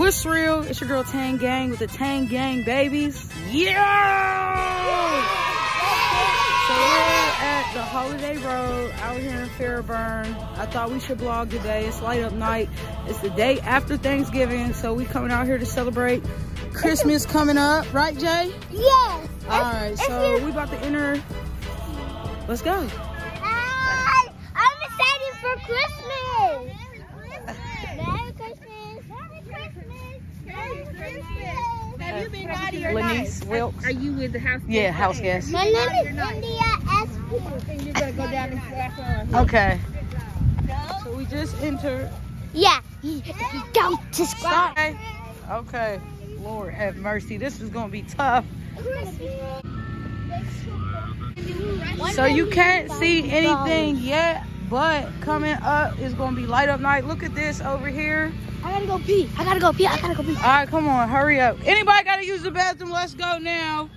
What's real? It's your girl Tang Gang with the Tang Gang babies. Yeah! So we're at the Holiday Road out here in Fairburn. I thought we should vlog today. It's light up night. It's the day after Thanksgiving, so we coming out here to celebrate Christmas coming up, right, Jay? Yes. All right, so we about to enter. Let's go. I, I'm excited for Christmas. Merry Christmas. Merry Christmas. Merry Christmas. Have you or Lanice nice? Wilkes. Are you with the house? Yeah, house guest. My name is India SP. And you're gonna go down and slash on. Okay. So we just entered. Yeah. Don't subscribe. Okay. Okay. Lord have mercy. This is gonna be tough. So you can't see anything yet, but coming up is gonna be light up night. Look at this over here. I gotta go pee. I gotta go pee. I gotta go pee. All right, come on, hurry up. Anybody gotta use the bathroom? Let's go now.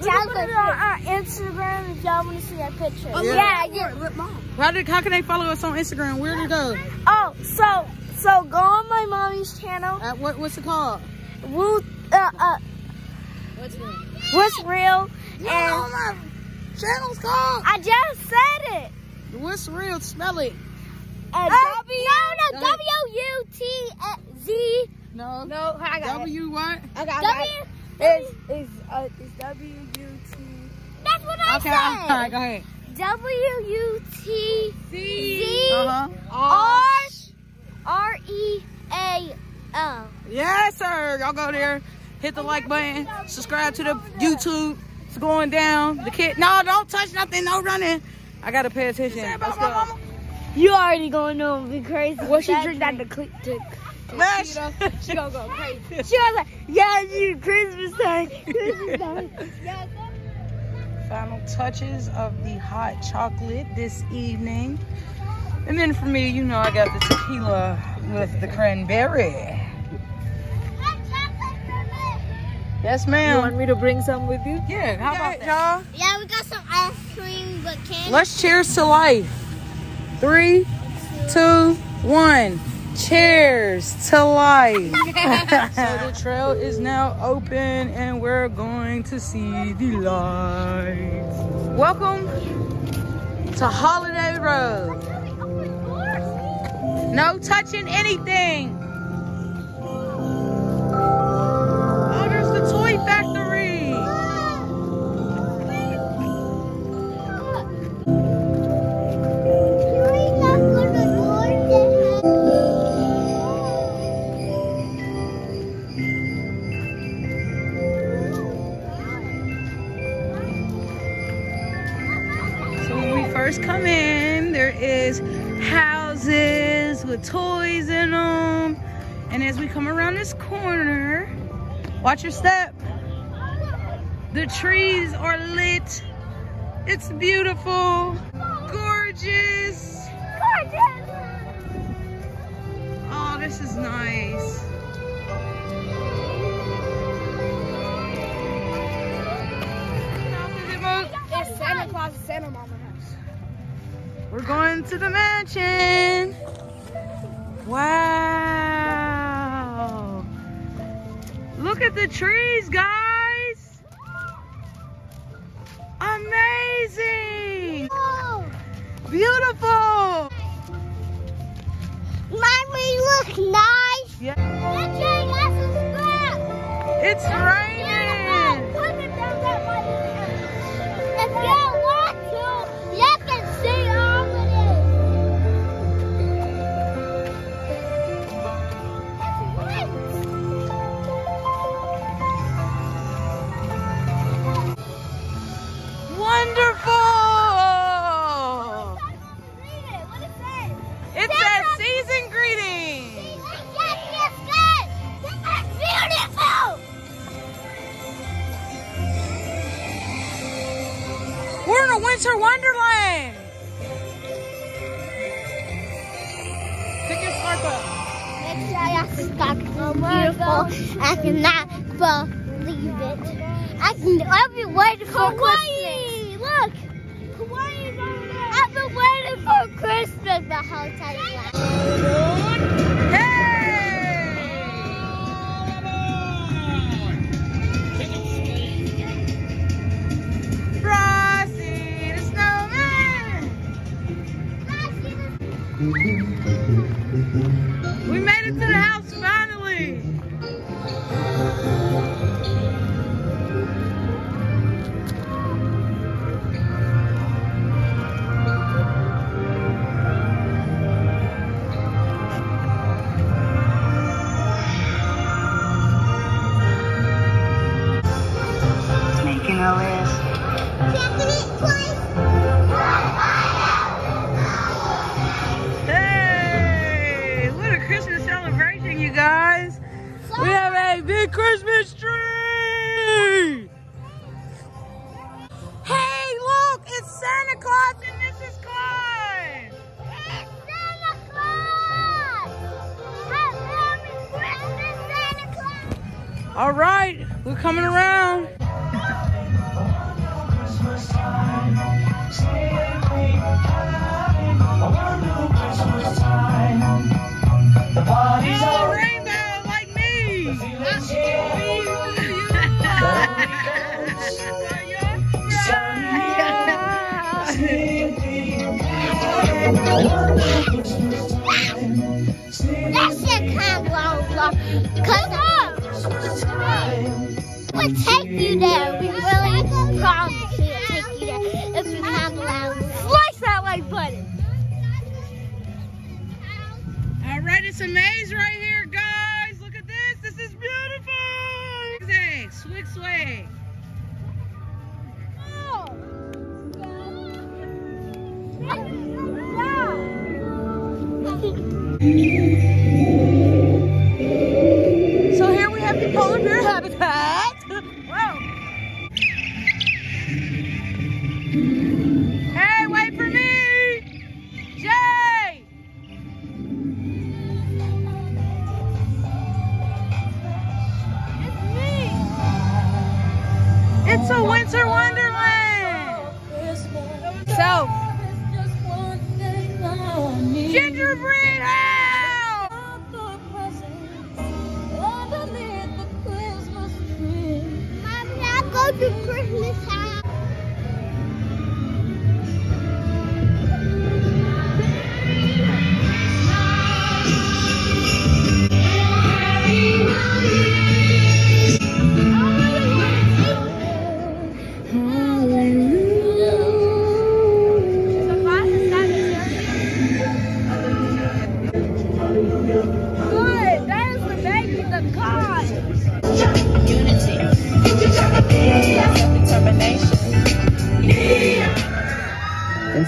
Did take pictures. I'll put it on our Instagram if y'all want to see our picture. Oh, yeah, yeah. How, did, how can they follow us on Instagram? Where to go? Oh, so so go on my mommy's channel. At what, what's it called? Woo, uh, uh, What's real? what's real? You don't know And what my channel's called? I just said it. What's real? Spell it. Uh, w, no, no, W U T Z No. No, I got it. W what? I got, I got W. it. It's, it's, uh, it's W U T. That's what I Okay, said. all right, go ahead. W U T Z Uh-huh. R R E A L. Yes, sir. Y'all go there. Hit the like button. Subscribe to the YouTube. It's going down. The kid. No, don't touch nothing. No running. I gotta pay attention. Let's go. You already gonna know be crazy. What she drink that to click to? Mash. She gonna go crazy. She was like, yeah, you Christmas time. Christmas time. Final touches of the hot chocolate this evening. And then for me, you know, I got the tequila with the cranberry. Yes, ma'am. You want me to bring some with you? Yeah, how about y'all? Yeah, we got some ice cream, but candy. Let's cheers to life. Three, two, one. Cheers to life. so the trail is now open and we're going to see the lights. Welcome to Holiday Road. No touching anything. Come in, there is houses with toys in them. And as we come around this corner, watch your step. The trees are lit. It's beautiful, gorgeous. Gorgeous. Oh, this is nice. Santa Claus Santa Mama. We're going to the mansion. Wow. Look at the trees, guys. Amazing. Beautiful. Mommy, look nice. Yeah. Look, Jay, that's a scrap. It's raining. Season greetings. Yes, yes, good. That's beautiful. We're in a winter wonderland. Martha. Make sure y'all subscribe. Beautiful. I cannot believe it. I can. I've been waiting for Hawaii. Look. Hawaii's over there. I've been waiting for Christmas the whole time. Making a list. Hey! What a Christmas celebration, you guys! We have a big Christmas tree! Hey, look! It's Santa Claus and Mrs. Claus! It's Santa Claus! Happy Christmas, Santa Claus! All right, we're coming around. That shit can't blow, blow. Cause we'll take you there. We really promise we will take you there if you handle that. Slice that like butter. All right, it's a maze right here, guys. Look at this. This is beautiful. Swig, swig. So here we have the polar bear habitat. Whoa. Hey, wait for me. Jay. It's a winter wonderland.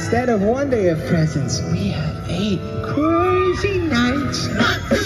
Instead of one day of presents, we have eight crazy nights.